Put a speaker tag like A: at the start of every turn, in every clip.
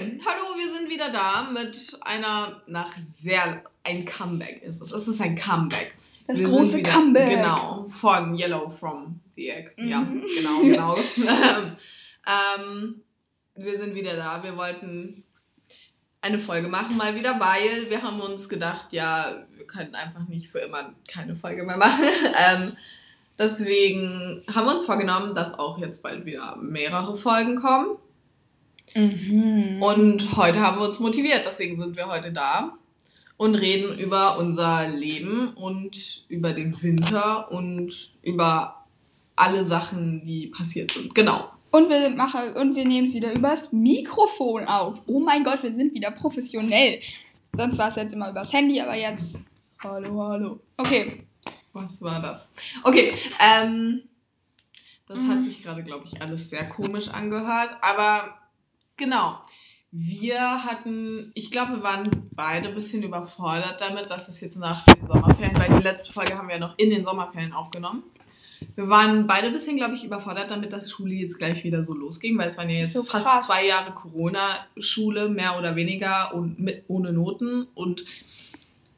A: Hallo, wir sind wieder da mit einer, nach sehr, ein Comeback ist es. Es ist ein Comeback.
B: Das
A: Wir
B: große
A: wieder-
B: Comeback.
A: Genau, von Yellow from the Egg. Ja,
B: Mhm.
A: genau, genau. ähm, wir sind wieder da. Wir wollten eine Folge machen, mal wieder, weil wir haben uns gedacht, ja, wir können einfach nicht für immer keine Folge mehr machen. ähm, deswegen haben wir uns vorgenommen, dass auch jetzt bald wieder mehrere Folgen kommen.
B: Mhm.
A: Und heute haben wir uns motiviert, deswegen sind wir heute da und reden über unser Leben und über den Winter und über alle Sachen, die passiert sind. Genau.
B: Und wir machen und wir nehmen es wieder übers Mikrofon auf. Oh mein Gott, wir sind wieder professionell. Sonst war es jetzt immer übers Handy, aber jetzt. Hallo, hallo. Okay.
A: Was war das? Okay, ähm, das
B: Mhm.
A: hat sich gerade, glaube ich, alles sehr komisch angehört, aber genau. Wir hatten, ich glaube, wir waren beide ein bisschen überfordert damit, dass es jetzt nach den Sommerferien, weil die letzte Folge haben wir ja noch in den Sommerferien aufgenommen. Wir waren beide ein bisschen, glaube ich, überfordert damit, dass Schule jetzt gleich wieder so losging, weil es waren ja jetzt
B: so
A: fast
B: krass.
A: zwei Jahre Corona-Schule, mehr oder weniger und mit, ohne Noten. Und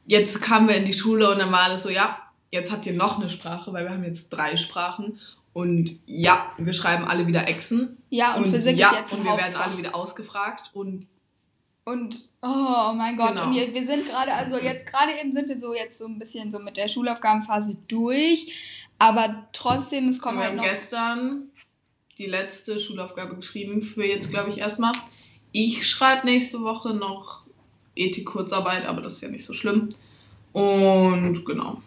A: jetzt kamen wir in die Schule und dann war alles so, ja, jetzt habt ihr noch eine Sprache, weil wir haben jetzt drei Sprachen. Und ja, wir schreiben alle wieder Echsen.
B: Ja, und,
A: und
B: Physik
A: ja,
B: ist jetzt
A: und wir werden alle wieder ausgefragt. Und
B: Und oh mein Gott,
A: Genau.
B: und wir, wir sind gerade, also jetzt gerade eben sind wir so jetzt so ein bisschen so mit der Schulaufgabenphase durch, aber trotzdem, es kommen
A: wir
B: halt
A: haben
B: noch.
A: gestern die letzte Schulaufgabe geschrieben für jetzt, glaube ich, erstmal. Ich schreibe nächste Woche noch Ethik-Kurzarbeit, aber das ist ja nicht so schlimm. Und genau.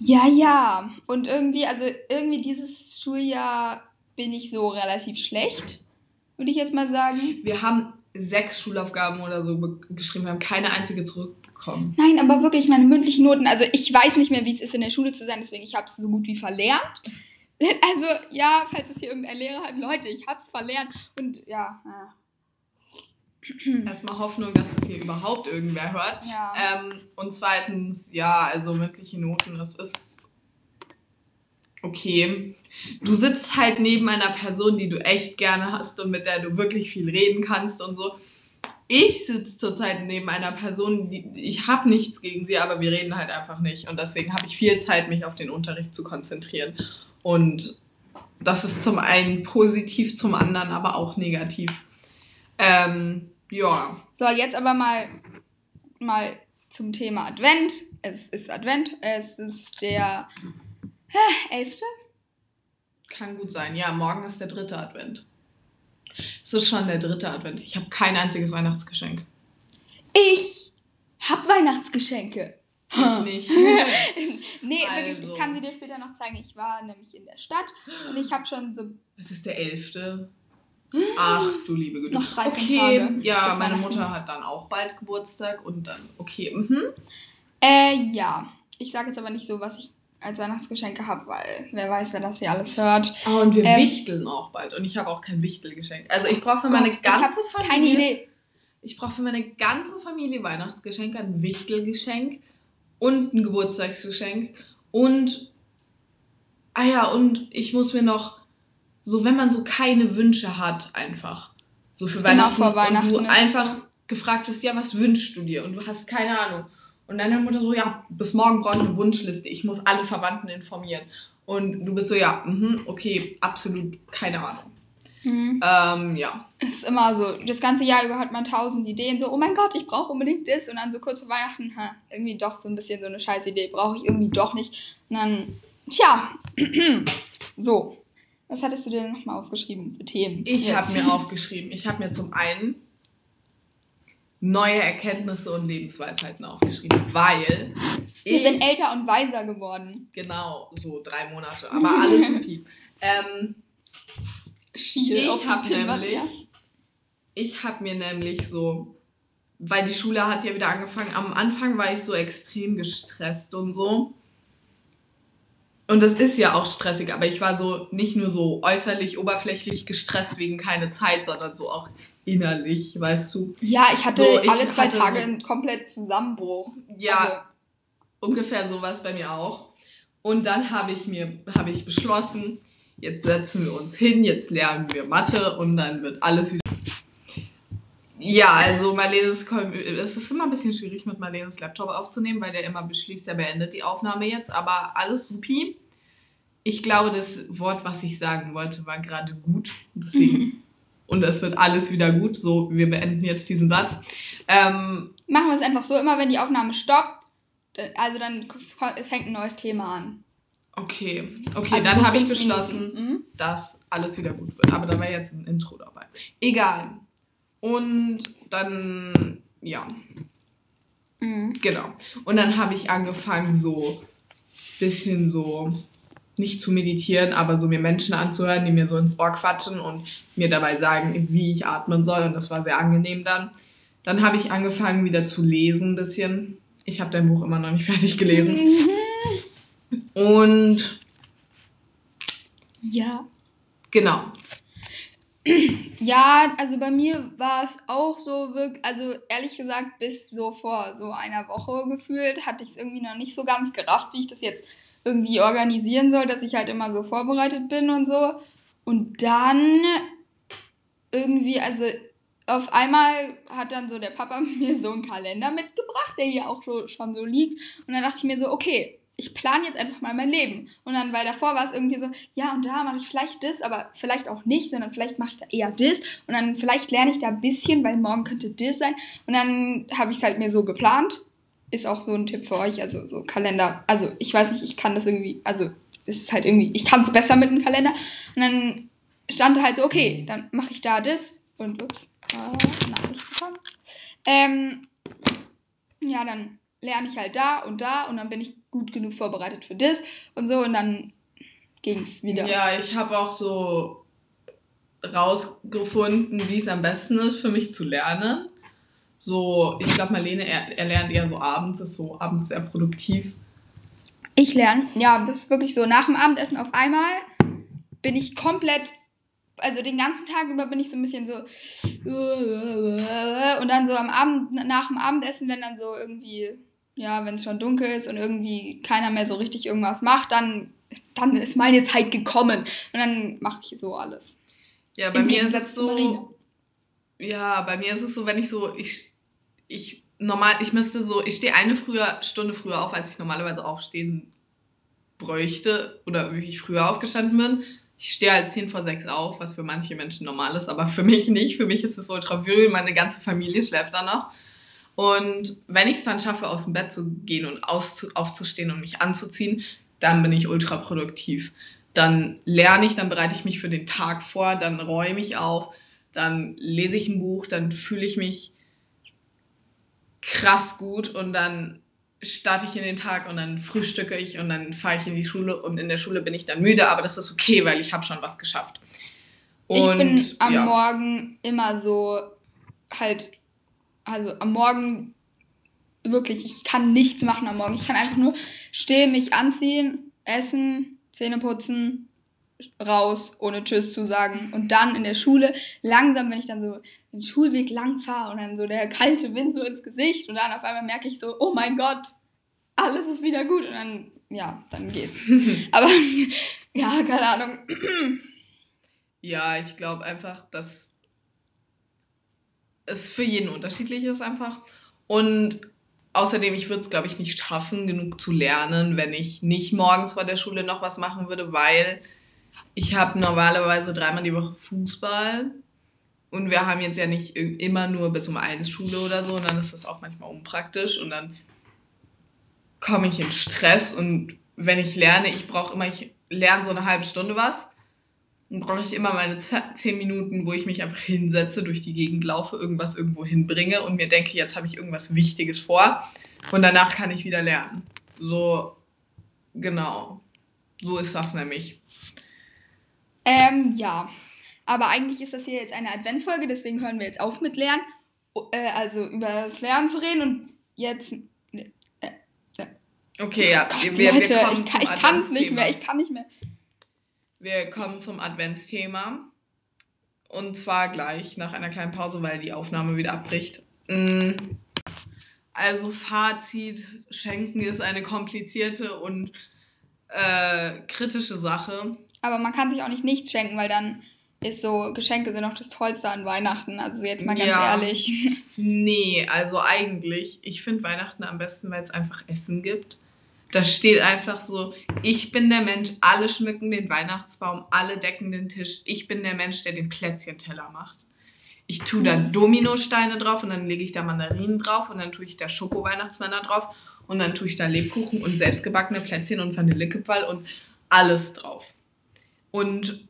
B: Ja, ja. Und irgendwie, also irgendwie dieses Schuljahr bin ich so relativ schlecht, würde ich jetzt mal sagen.
A: Wir haben sechs Schulaufgaben oder so be- geschrieben, wir haben keine einzige zurückbekommen.
B: Nein, aber wirklich meine mündlichen Noten. Also ich weiß nicht mehr, wie es ist, in der Schule zu sein, deswegen ich habe es so gut wie verlernt. Also ja, falls es hier irgendein Lehrer hat, Leute, ich habe es verlernt. Und ja, ja.
A: Erstmal Hoffnung, dass das hier überhaupt irgendwer hört.
B: ja.
A: Ähm, und zweitens, ja, also mündliche Noten, das ist okay. Du sitzt halt neben einer Person, die du echt gerne hast und mit der du wirklich viel reden kannst und so. Ich sitze zurzeit neben einer Person, die ich habe nichts gegen sie, aber wir reden halt einfach nicht. Und deswegen habe ich viel Zeit, mich auf den Unterricht zu konzentrieren. Und das ist zum einen positiv, zum anderen aber auch negativ. Ähm, ja.
B: So, jetzt aber mal, mal zum Thema Advent. Es ist Advent. Es ist der äh, 11.
A: Kann gut sein. Ja, morgen ist der dritte Advent. Es ist schon der dritte Advent. Ich habe kein einziges Weihnachtsgeschenk.
B: Ich hab Weihnachtsgeschenke.
A: Ich nicht.
B: nee, wirklich,
A: Also.
B: ich kann sie dir später noch zeigen. Ich war nämlich in der Stadt und ich habe schon so
A: Es ist der elfte. Ach du liebe Güte.
B: Noch 13
A: okay,
B: Tage
A: ja, meine. Mutter hat dann auch bald Geburtstag und dann, okay, mhm.
B: Äh, ja. Ich sage jetzt aber nicht so, was ich als Weihnachtsgeschenke habe, weil wer weiß, wer das hier alles hört.
A: Oh, und wir
B: Ähm,
A: wichteln auch bald und ich habe auch kein Wichtelgeschenk. Also ich brauche für meine
B: Gott, ich
A: ganze
B: Keine
A: Familie,
B: Idee.
A: ich brauche für meine ganze Familie Weihnachtsgeschenke, ein Wichtelgeschenk und ein Geburtstagsgeschenk und ah ja, und ich muss mir noch so, wenn man so keine Wünsche hat, einfach so für
B: Immer
A: Weihnachten,
B: vor Weihnachten
A: und du einfach gefragt wirst, ja, was wünschst du dir und du hast keine Ahnung. Und dann hat Mutter so, ja, bis morgen brauche ich eine Wunschliste, ich muss alle Verwandten informieren. Und du bist so, ja, mhm, okay, absolut keine Ahnung.
B: Hm.
A: Ähm, ja.
B: Ist immer so. Das ganze Jahr über hat man tausend Ideen. So, oh mein Gott, ich brauche unbedingt das. Und dann so kurz vor Weihnachten, ha, irgendwie doch so ein bisschen so eine scheiß Idee. Brauche ich irgendwie doch nicht. Und dann, tja. so. Was hattest du denn nochmal aufgeschrieben für Themen?
A: Ich habe mir aufgeschrieben, ich habe mir zum einen neue Erkenntnisse und Lebensweisheiten aufgeschrieben, weil
B: Wir sind älter und weiser geworden.
A: genau, so drei Monate, aber alles supi. ähm,
B: Schiel
A: ich habe nämlich,
B: ja.
A: ich habe mir nämlich so, weil die Schule hat ja wieder angefangen, am Anfang war ich so extrem gestresst und so. Und das ist ja auch stressig, aber ich war so nicht nur so äußerlich, oberflächlich gestresst wegen keine Zeit, sondern so auch innerlich, weißt du.
B: Ja, ich hatte
A: So, ich
B: alle zwei
A: hatte
B: Tage
A: so-
B: einen komplett Zusammenbruch.
A: Ja,
B: Also,
A: ungefähr sowas bei mir auch. Und dann habe ich mir, habe ich beschlossen, jetzt setzen wir uns hin, jetzt lernen wir Mathe und dann wird alles wieder. Ja, also Marlenes, es ist immer ein bisschen schwierig mit Marlenes Laptop aufzunehmen, weil der immer beschließt, er beendet die Aufnahme jetzt, aber alles supi. Ich glaube, das Wort, was ich sagen wollte, war gerade gut. Deswegen. Und es wird alles wieder gut. So, wir beenden jetzt diesen Satz. Ähm,
B: Machen wir es einfach so, immer wenn die Aufnahme stoppt, also dann fängt ein neues Thema an.
A: Okay, okay, also dann habe ich beschlossen, mhm. dass alles wieder gut wird. Aber da war jetzt ein Intro dabei. Egal. Und dann, ja. Mhm. Genau. Und dann habe ich angefangen, so bisschen so nicht zu meditieren, aber so mir Menschen anzuhören, die mir so ins Ohr quatschen und mir dabei sagen, wie ich atmen soll. Und das war sehr angenehm dann. Dann habe ich angefangen wieder zu lesen ein bisschen. Ich habe dein Buch immer noch nicht fertig gelesen. Und
B: ja.
A: Genau.
B: Ja, also bei mir war es auch so wirklich, also ehrlich gesagt, bis so vor so einer Woche gefühlt, hatte ich es irgendwie noch nicht so ganz gerafft, wie ich das jetzt irgendwie organisieren soll, dass ich halt immer so vorbereitet bin und so. Und dann irgendwie, also auf einmal hat dann so der Papa mir so einen Kalender mitgebracht, der hier auch so, schon so liegt. Und dann dachte ich mir so, okay, ich plane jetzt einfach mal mein Leben. Und dann, weil davor war es irgendwie so, ja, und da mache ich vielleicht das, aber vielleicht auch nicht, sondern vielleicht mache ich da eher das. Und dann vielleicht lerne ich da ein bisschen, weil morgen könnte das sein. Und dann habe ich es halt mir so geplant ist auch so ein Tipp für euch, also so Kalender. Also ich weiß nicht, ich kann das irgendwie, also das ist halt irgendwie, ich kann es besser mit dem Kalender. Und dann stand halt so, okay, dann mache ich da das und ups, äh, Nachricht bekommen. Ähm, ja, dann lerne ich halt da und da und dann bin ich gut genug vorbereitet für das und so und dann ging es wieder.
A: Ja, ich habe auch so rausgefunden, wie es am besten ist für mich zu lernen so, ich glaube, Marlene, er, er lernt eher so abends, ist so abends sehr produktiv.
B: Ich lerne, ja, das ist wirklich so. Nach dem Abendessen auf einmal bin ich komplett, also den ganzen Tag über bin ich so ein bisschen so und dann so am Abend, nach dem Abendessen, wenn dann so irgendwie, ja, wenn es schon dunkel ist und irgendwie keiner mehr so richtig irgendwas macht, dann, dann ist meine Zeit gekommen und dann mache ich so alles.
A: Ja, bei Im mir Gegensatz ist es so, ja, bei mir ist es so, wenn ich so, ich ich normal, ich müsste so, ich stehe eine früher, Stunde früher auf, als ich normalerweise aufstehen bräuchte oder wie ich früher aufgestanden bin. Ich stehe halt 10 vor 6 auf, was für manche Menschen normal ist, aber für mich nicht. Für mich ist es ultra wild, meine ganze Familie schläft dann noch. Und wenn ich es dann schaffe, aus dem Bett zu gehen und aufzustehen und mich anzuziehen, dann bin ich ultra produktiv. Dann lerne ich, dann bereite ich mich für den Tag vor, dann räume ich auf, dann lese ich ein Buch, dann fühle ich mich krass gut und dann starte ich in den Tag und dann frühstücke ich und dann fahre ich in die Schule und in der Schule bin ich dann müde, aber das ist okay, weil ich habe schon was geschafft.
B: Und, ich bin am ja. Morgen immer so halt, also am Morgen wirklich, ich kann nichts machen am Morgen. Ich kann einfach nur stehen, mich anziehen, essen, Zähne putzen, raus, ohne Tschüss zu sagen. Und dann in der Schule, langsam, wenn ich dann so den Schulweg lang fahre und dann so der kalte Wind so ins Gesicht und dann auf einmal merke ich so, oh mein Gott, alles ist wieder gut. Und dann, ja, dann geht's. Aber, ja, keine Ahnung.
A: ja, ich glaube einfach, dass es für jeden unterschiedlich ist einfach. Und außerdem, ich würde es, glaube ich, nicht schaffen, genug zu lernen, wenn ich nicht morgens vor der Schule noch was machen würde, weil ich habe normalerweise dreimal die Woche Fußball. Und wir haben jetzt ja nicht immer nur bis um eins Schule oder so und dann ist das auch manchmal unpraktisch. Und dann komme ich in Stress. Und wenn ich lerne, ich brauche immer, ich lerne so eine halbe Stunde was dann brauche ich immer meine zehn Minuten, wo ich mich einfach hinsetze, durch die Gegend laufe, irgendwas irgendwo hinbringe und mir denke, jetzt habe ich irgendwas Wichtiges vor und danach kann ich wieder lernen. So, genau. So ist das nämlich.
B: Ähm, ja. Aber eigentlich ist das hier jetzt eine Adventsfolge, deswegen hören wir jetzt auf mit Lernen. Äh, also über das Lernen zu reden und jetzt. Äh,
A: äh. Okay, ja.
B: Gott, wir, Leute, wir ich, kann, ich kann es nicht mehr. Ich kann nicht mehr.
A: Wir kommen zum Adventsthema. Und zwar gleich nach einer kleinen Pause, weil die Aufnahme wieder abbricht. Mm. Also Fazit, Schenken ist eine komplizierte und äh, kritische Sache.
B: Aber man kann sich auch nicht nichts schenken, weil dann ist so, Geschenke sind noch das Tollste an Weihnachten. Also jetzt mal ganz
A: Ja.
B: ehrlich.
A: Nee, also eigentlich, ich finde Weihnachten am besten, weil es einfach Essen gibt. Da steht einfach so, ich bin der Mensch, alle schmücken den Weihnachtsbaum, alle decken den Tisch. Ich bin der Mensch, der den Plätzchenteller macht. Ich tue da Dominosteine drauf und dann lege ich da Mandarinen drauf und dann tue ich da Schoko-Weihnachtsmänner drauf und dann tue ich da Lebkuchen und selbstgebackene Plätzchen und Vanillekipferl und alles drauf. Und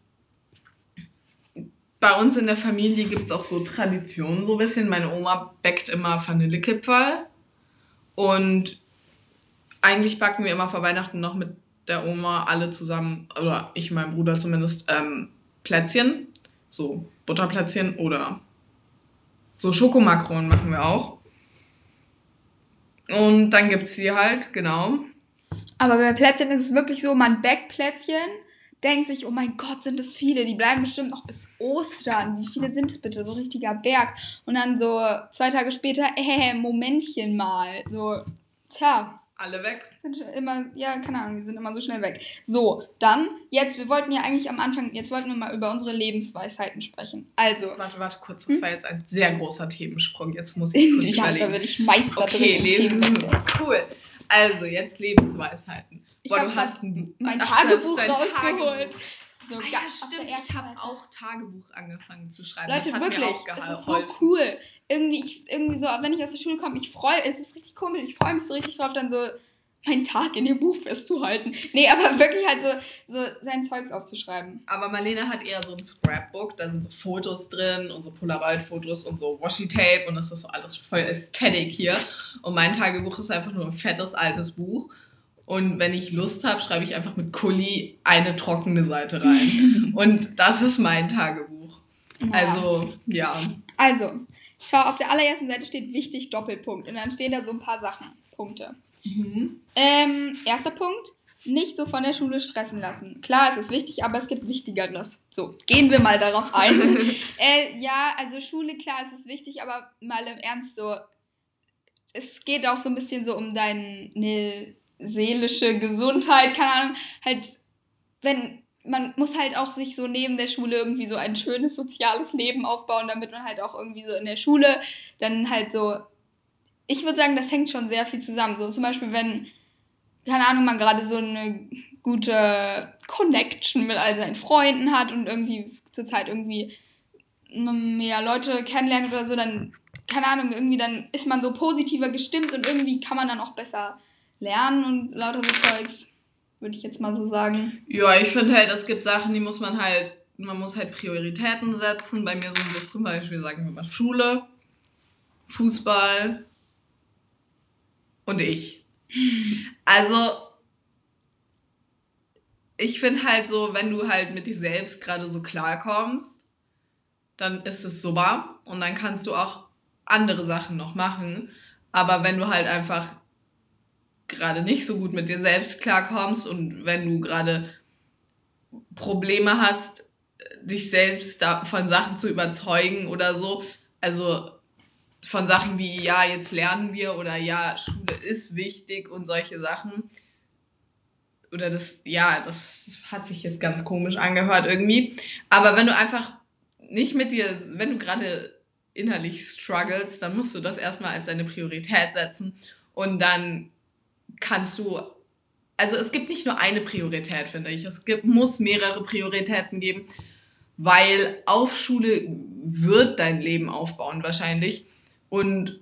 A: bei uns in der Familie gibt es auch so Traditionen, so ein bisschen. Meine Oma backt immer Vanillekipferl. Und eigentlich backen wir immer vor Weihnachten noch mit der Oma alle zusammen, oder ich, mein Bruder zumindest, ähm, Plätzchen. So Butterplätzchen oder so Schokomakronen machen wir auch. Und dann gibt es sie halt, genau.
B: Aber bei Plätzchen ist es wirklich so, man backt Plätzchen, denkt sich, oh mein Gott, sind das viele. Die bleiben bestimmt noch bis Ostern. Wie viele sind es bitte? So ein richtiger Berg. Und dann so zwei Tage später, äh, Momentchen mal. So, tja.
A: Alle weg.
B: sind schon immer, ja, keine Ahnung, die sind immer so schnell weg. So, dann, jetzt, wir wollten ja eigentlich am Anfang, jetzt wollten wir mal über unsere Lebensweisheiten sprechen. Also,
A: Warte, warte kurz, das war jetzt ein sehr großer Themensprung. Jetzt muss ich kurz
B: ja, da
A: überlegen.
B: bin ich Meister
A: Okay,
B: drin
A: Leben.
B: Themenwechsel.
A: Cool. Also, jetzt Lebensweisheiten.
B: Ich
A: Boah,
B: hab
A: du hast ein
B: mein
A: Ach,
B: Tagebuch rausgeholt.
A: Tagebuch.
B: So,
A: Ah, ja,
B: auf der
A: stimmt. Ich habe auch Tagebuch angefangen zu schreiben.
B: Leute, wirklich, es ist so cool. Irgendwie, ich, irgendwie so, wenn ich aus der Schule komme, ich freue, es ist richtig komisch, ich freue mich so richtig drauf, dann so meinen Tag in dem Buch festzuhalten. Nee, aber wirklich halt so, so sein Zeugs aufzuschreiben.
A: Aber Marlene hat eher so ein Scrapbook, da sind so Fotos drin und so Polaroid-Fotos und so Washi-Tape und das ist so alles voll Ästhetik hier. Und mein Tagebuch ist einfach nur ein fettes, altes Buch. Und wenn ich Lust habe, schreibe ich einfach mit Kuli eine trockene Seite rein. und das ist mein Tagebuch.
B: Ja.
A: Also, ja.
B: Also, schau, auf der allerersten Seite steht wichtig Doppelpunkt. Und dann stehen da so ein paar Sachen, Punkte. Ähm, erster Punkt, nicht so von der Schule stressen lassen. Klar, es ist wichtig, aber es gibt Wichtigeres. So, gehen wir mal darauf ein. äh, ja, also Schule, klar, es ist wichtig, aber mal im Ernst so, es geht auch so ein bisschen so um deine seelische Gesundheit, keine Ahnung, halt, wenn, man muss halt auch sich so neben der Schule irgendwie so ein schönes soziales Leben aufbauen, damit man halt auch irgendwie so in der Schule dann halt so, ich würde sagen, das hängt schon sehr viel zusammen. So zum Beispiel, wenn, keine Ahnung, man gerade so eine gute Connection mit all seinen Freunden hat und irgendwie zurzeit irgendwie mehr Leute kennenlernt oder so, dann, keine Ahnung, irgendwie dann ist man so positiver gestimmt und irgendwie kann man dann auch besser lernen und lauter so Zeugs, würde ich jetzt mal so sagen.
A: Ja, ich finde halt, es gibt Sachen, die muss man halt, man muss halt Prioritäten setzen. Bei mir sind das zum Beispiel, sagen wir mal, Schule, Fußball und ich. Also, ich finde halt so, wenn du halt mit dir selbst gerade so klarkommst, dann ist es super und dann kannst du auch andere Sachen noch machen. Aber wenn du halt einfach gerade nicht so gut mit dir selbst klarkommst und wenn du gerade Probleme hast, dich selbst von Sachen zu überzeugen oder so, also von Sachen wie, ja, jetzt lernen wir oder ja, Schule ist wichtig und solche Sachen. Oder das, ja, das hat sich jetzt ganz komisch angehört irgendwie. Aber wenn du einfach nicht mit dir, wenn du gerade innerlich struggles, dann musst du das erstmal als deine Priorität setzen und dann kannst du, also es gibt nicht nur eine Priorität, finde ich. Es gibt, muss mehrere Prioritäten geben, weil auf Schule wird dein Leben aufbauen wahrscheinlich. Und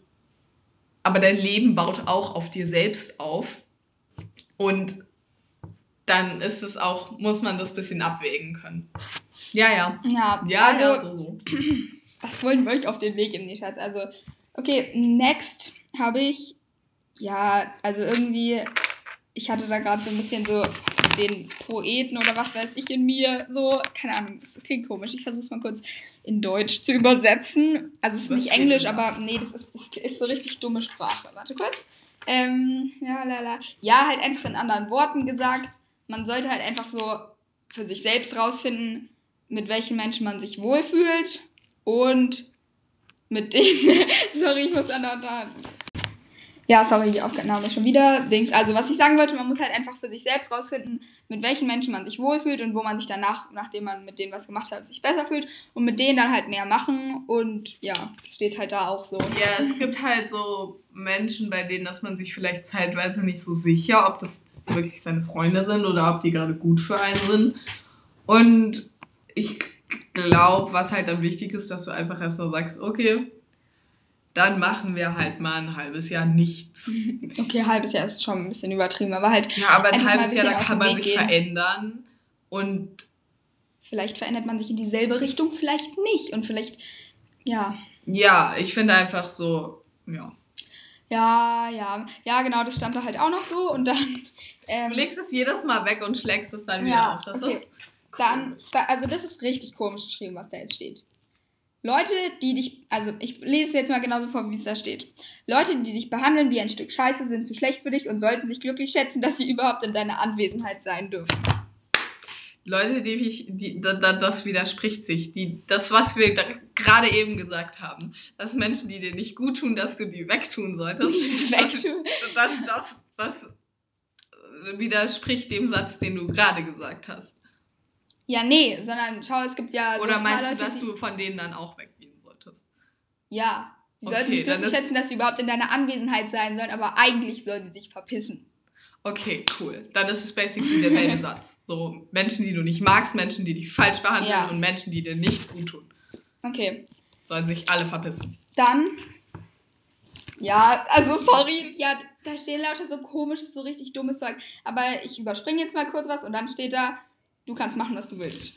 A: aber dein Leben baut auch auf dir selbst auf. Und dann ist es auch, muss man das bisschen abwägen können. Ja, ja.
B: Ja,
A: Ja,
B: also,
A: ja, so, so.
B: das wollen wir euch auf den Weg geben, Schatz. Also, okay, next habe ich, ja, also irgendwie, ich hatte da gerade so ein bisschen so den Poeten oder was weiß ich in mir, so, keine Ahnung, das klingt komisch. Ich versuche es mal kurz in Deutsch zu übersetzen. Also, es ist nicht Englisch, aber nee, das ist, das ist so richtig dumme Sprache. Warte kurz. Ähm, ja, lala. Ja, halt einfach in anderen Worten gesagt, man sollte halt einfach so für sich selbst rausfinden, mit welchen Menschen man sich wohlfühlt und mit denen. Sorry, ich muss an der Ja, sorry, die Aufnahme schon wieder. Dings. Also, was ich sagen wollte, man muss halt einfach für sich selbst rausfinden, mit welchen Menschen man sich wohlfühlt und wo man sich danach, nachdem man mit denen was gemacht hat, sich besser fühlt und mit denen dann halt mehr machen. Und ja, das steht halt da auch so.
A: Ja, es gibt halt so Menschen, bei denen ist man sich vielleicht zeitweise nicht so sicher, ob das wirklich seine Freunde sind oder ob die gerade gut für einen sind. Und ich glaube, was halt dann wichtig ist, dass du einfach erstmal sagst, okay, dann machen wir halt mal ein halbes Jahr nichts.
B: Okay, halbes Jahr ist schon ein bisschen übertrieben, aber halt.
A: Ja, aber ein halbes Jahr,
B: bisschen
A: da kann man sich
B: gehen.
A: verändern. Und
B: Vielleicht verändert man sich in dieselbe Richtung, vielleicht nicht. Und vielleicht, ja.
A: ja, ich finde einfach so, ja.
B: Ja, ja. Ja, genau, das stand da halt auch noch so. Und dann. Ähm,
A: Du legst es jedes Mal weg und schlägst es dann wieder
B: Ja,
A: auf. Das
B: okay.
A: ist
B: Dann, da, also das ist richtig komisch geschrieben, was da jetzt steht. Leute, die dich, also ich lese es jetzt mal genauso vor, wie es da steht. Leute, die dich behandeln wie ein Stück Scheiße, sind zu schlecht für dich und sollten sich glücklich schätzen, dass sie überhaupt in deiner Anwesenheit sein dürfen.
A: Leute, die, ich- die da, da, das widerspricht sich. Die, das, was wir gerade eben gesagt haben, dass Menschen, die dir nicht gut tun, dass du die wegtun solltest.
B: Wegtun.
A: Das, das, das, das widerspricht dem Satz, den du gerade gesagt hast.
B: Ja, nee, sondern schau, es gibt ja so
A: Oder meinst
B: Leute,
A: du, dass
B: die,
A: du von denen dann auch weggehen solltest?
B: Ja, sie
A: Okay,
B: sollten glücklich
A: ist-
B: schätzen, dass sie überhaupt in deiner Anwesenheit sein sollen, aber eigentlich sollen sie sich verpissen.
A: Okay, cool. Dann ist es basically derselbe Satz. So Menschen, die du nicht magst, Menschen, die dich falsch behandeln
B: Ja.
A: und Menschen, die dir nicht gut tun.
B: Okay,
A: Sollen sich alle verpissen.
B: dann. Ja, also sorry, ja, da stehen lauter so komisches, so richtig dummes Zeug. Aber ich überspringe jetzt mal kurz was und dann steht da, du kannst machen, was du willst.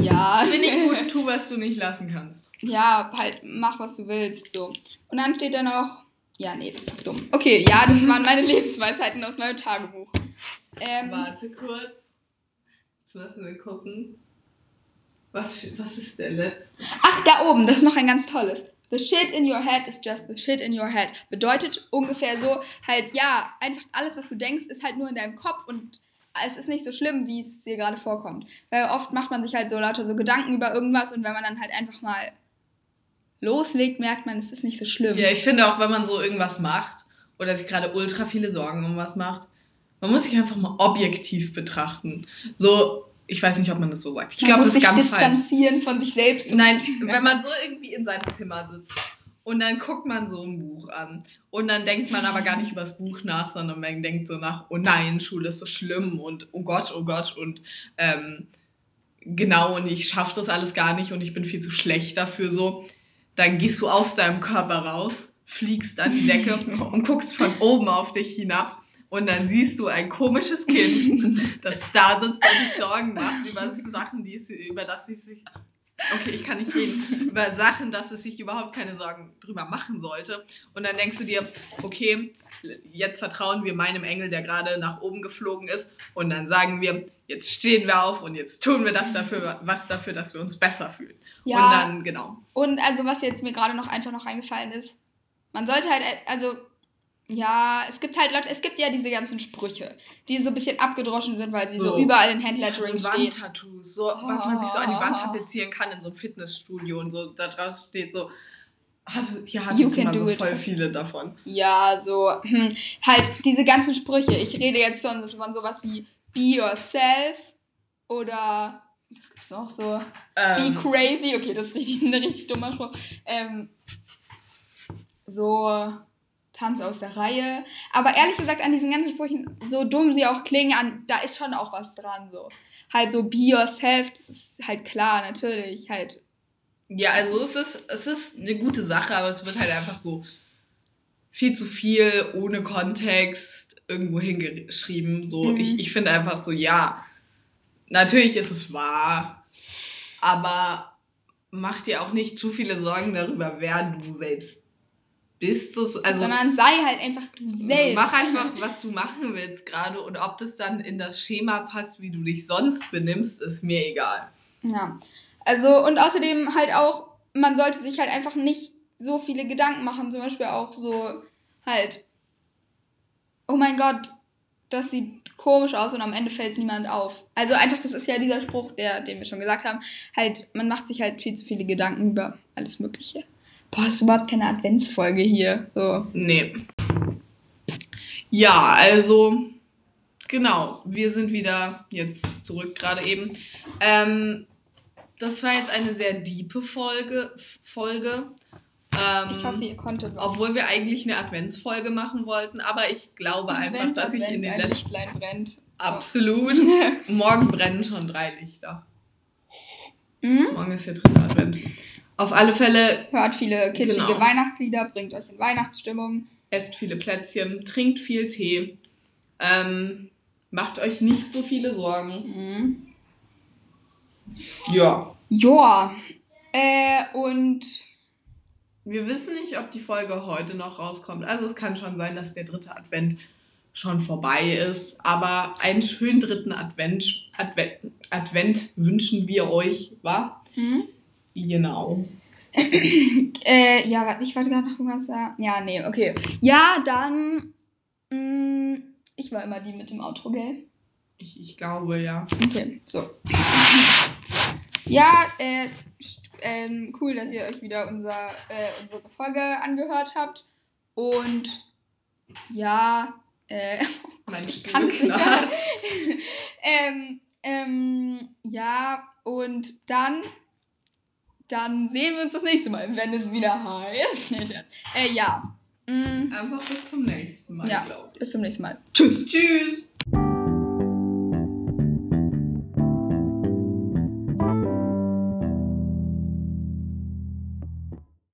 B: Ja.
A: Finde ich gut, tu, was du nicht lassen kannst.
B: Ja, halt, mach, was du willst, so. Und dann steht da noch, ja, nee, das ist dumm. Okay, ja, das waren meine Lebensweisheiten aus meinem Tagebuch. Ähm,
A: Warte kurz. Jetzt müssen wir gucken. Was, was ist der letzte?
B: Ach, da oben, das ist noch ein ganz tolles. The shit in your head is just the shit in your head. Bedeutet ungefähr so, halt, ja, einfach alles, was du denkst, ist halt nur in deinem Kopf und es ist nicht so schlimm, wie es dir gerade vorkommt. Weil oft macht man sich halt so lauter so Gedanken über irgendwas und wenn man dann halt einfach mal loslegt, merkt man, es ist nicht so schlimm.
A: Ja, ich finde auch, wenn man so irgendwas macht oder sich gerade ultra viele Sorgen um was macht, man muss sich einfach mal objektiv betrachten. So, ich weiß nicht, ob man das so sagt. Ich
B: man
A: glaube,
B: muss
A: das ist
B: sich
A: ganz falsch.
B: distanzieren von sich selbst.
A: Nein, wenn man so irgendwie in seinem Zimmer sitzt und dann guckt man so ein Buch an. Und dann denkt man aber gar nicht über das Buch nach, sondern man denkt so nach, oh nein, Schule ist so schlimm und oh Gott, oh Gott und ähm, genau und ich schaffe das alles gar nicht und ich bin viel zu schlecht dafür so, dann gehst du aus deinem Körper raus, fliegst an die Decke und guckst von oben auf dich hinab und dann siehst du ein komisches Kind, das da sitzt und sich Sorgen macht über Sachen, die es, über das sie sich Okay, ich kann nicht reden. Über Sachen, dass es sich überhaupt keine Sorgen drüber machen sollte. Und dann denkst du dir, okay, jetzt vertrauen wir meinem Engel, der gerade nach oben geflogen ist. Und dann sagen wir, jetzt stehen wir auf und jetzt tun wir das dafür, was dafür, dass wir uns besser fühlen.
B: Ja.
A: Und dann, genau.
B: Und also, was jetzt mir gerade noch einfach noch eingefallen ist, man sollte halt, also, ja, es gibt halt Leute, es gibt ja diese ganzen Sprüche, die so ein bisschen abgedroschen sind, weil sie so,
A: So.
B: überall in
A: Ja,
B: Handlettering
A: so
B: stehen.
A: Wandtattoos, so, was man sich so an die Wand tapezieren kann in so einem Fitnessstudio und so, da draußen steht so, hast, hier
B: You
A: hattest du
B: can
A: mal
B: it.
A: voll viele davon.
B: Ja, so, hm, halt diese ganzen Sprüche. Ich rede jetzt von, von sowas wie Be Yourself oder, was gibt's noch so?
A: Ähm,
B: Be Crazy. Okay, das ist richtig, ein richtig dummer Spruch. Ähm, so, Tanz aus der Reihe. Aber ehrlich gesagt, an diesen ganzen Sprüchen, so dumm sie auch klingen, an, da ist schon auch was dran, so. Halt so Be Yourself, das ist halt klar, natürlich, halt.
A: Ja, also es ist, es ist eine gute Sache, aber es wird halt einfach so viel zu viel ohne Kontext irgendwo hingeschrieben. So,
B: Mhm.
A: ich, ich finde einfach so, ja, natürlich ist es wahr, aber mach dir auch nicht zu viele Sorgen darüber, wer du selbst bist. So, also
B: sondern sei halt einfach du selbst.
A: mach einfach, was du machen willst gerade und ob das dann in das Schema passt, wie du dich sonst benimmst, ist mir egal.
B: Ja. Also, und außerdem halt auch, man sollte sich halt einfach nicht so viele Gedanken machen. Zum Beispiel auch so halt, oh mein Gott, das sieht komisch aus und am Ende fällt es niemand auf. Also einfach, das ist ja dieser Spruch, der, den wir schon gesagt haben, halt, man macht sich halt viel zu viele Gedanken über alles Mögliche. Boah, ist überhaupt keine Adventsfolge hier. So.
A: Nee. Ja, also genau, wir sind wieder jetzt zurück gerade eben. Ähm, das war jetzt eine sehr diepe Folge. Folge. Ähm,
B: Ich hoffe, ihr konntet was.
A: obwohl wir eigentlich eine Adventsfolge machen wollten, aber ich glaube einfach,
B: Advent,
A: dass ich in
B: Advent,
A: den
B: ein
A: letzten
B: Lichtlein brennt. So.
A: absolut morgen brennen schon drei Lichter.
B: Mhm.
A: Morgen ist der dritte Advent. Auf alle Fälle
B: Hört viele kitschige
A: Genau.
B: Weihnachtslieder, bringt euch in Weihnachtsstimmung.
A: esst viele Plätzchen, trinkt viel Tee, ähm, macht euch nicht so viele Sorgen.
B: Mhm.
A: Ja.
B: Joa. Äh, und
A: Wir wissen nicht, ob die Folge heute noch rauskommt. Also es kann schon sein, dass der dritte Advent schon vorbei ist. Aber einen schönen dritten Advent, Advent, Advent wünschen wir euch, wa?
B: Mhm.
A: Genau.
B: Äh, ja, warte, ich wollte gerade noch irgendwas sagen. Ja, nee, okay. Ja, dann. Mh, ich war immer die mit dem Outro, gell?
A: Ich, ich glaube, ja.
B: Okay, so. Ja, äh, ähm, cool, dass ihr euch wieder unser, äh, unsere Folge angehört habt. Und ja, äh,
A: Mein
B: kann
A: Stuhl
B: nicht ähm, ähm, ja, und dann, dann sehen wir uns das nächste Mal, wenn es wieder heißt. Nee, Scherz. äh, ja. Mm,
A: Einfach bis zum nächsten Mal,
B: Ja. bis zum nächsten Mal.
A: Tschüss. Tschüss.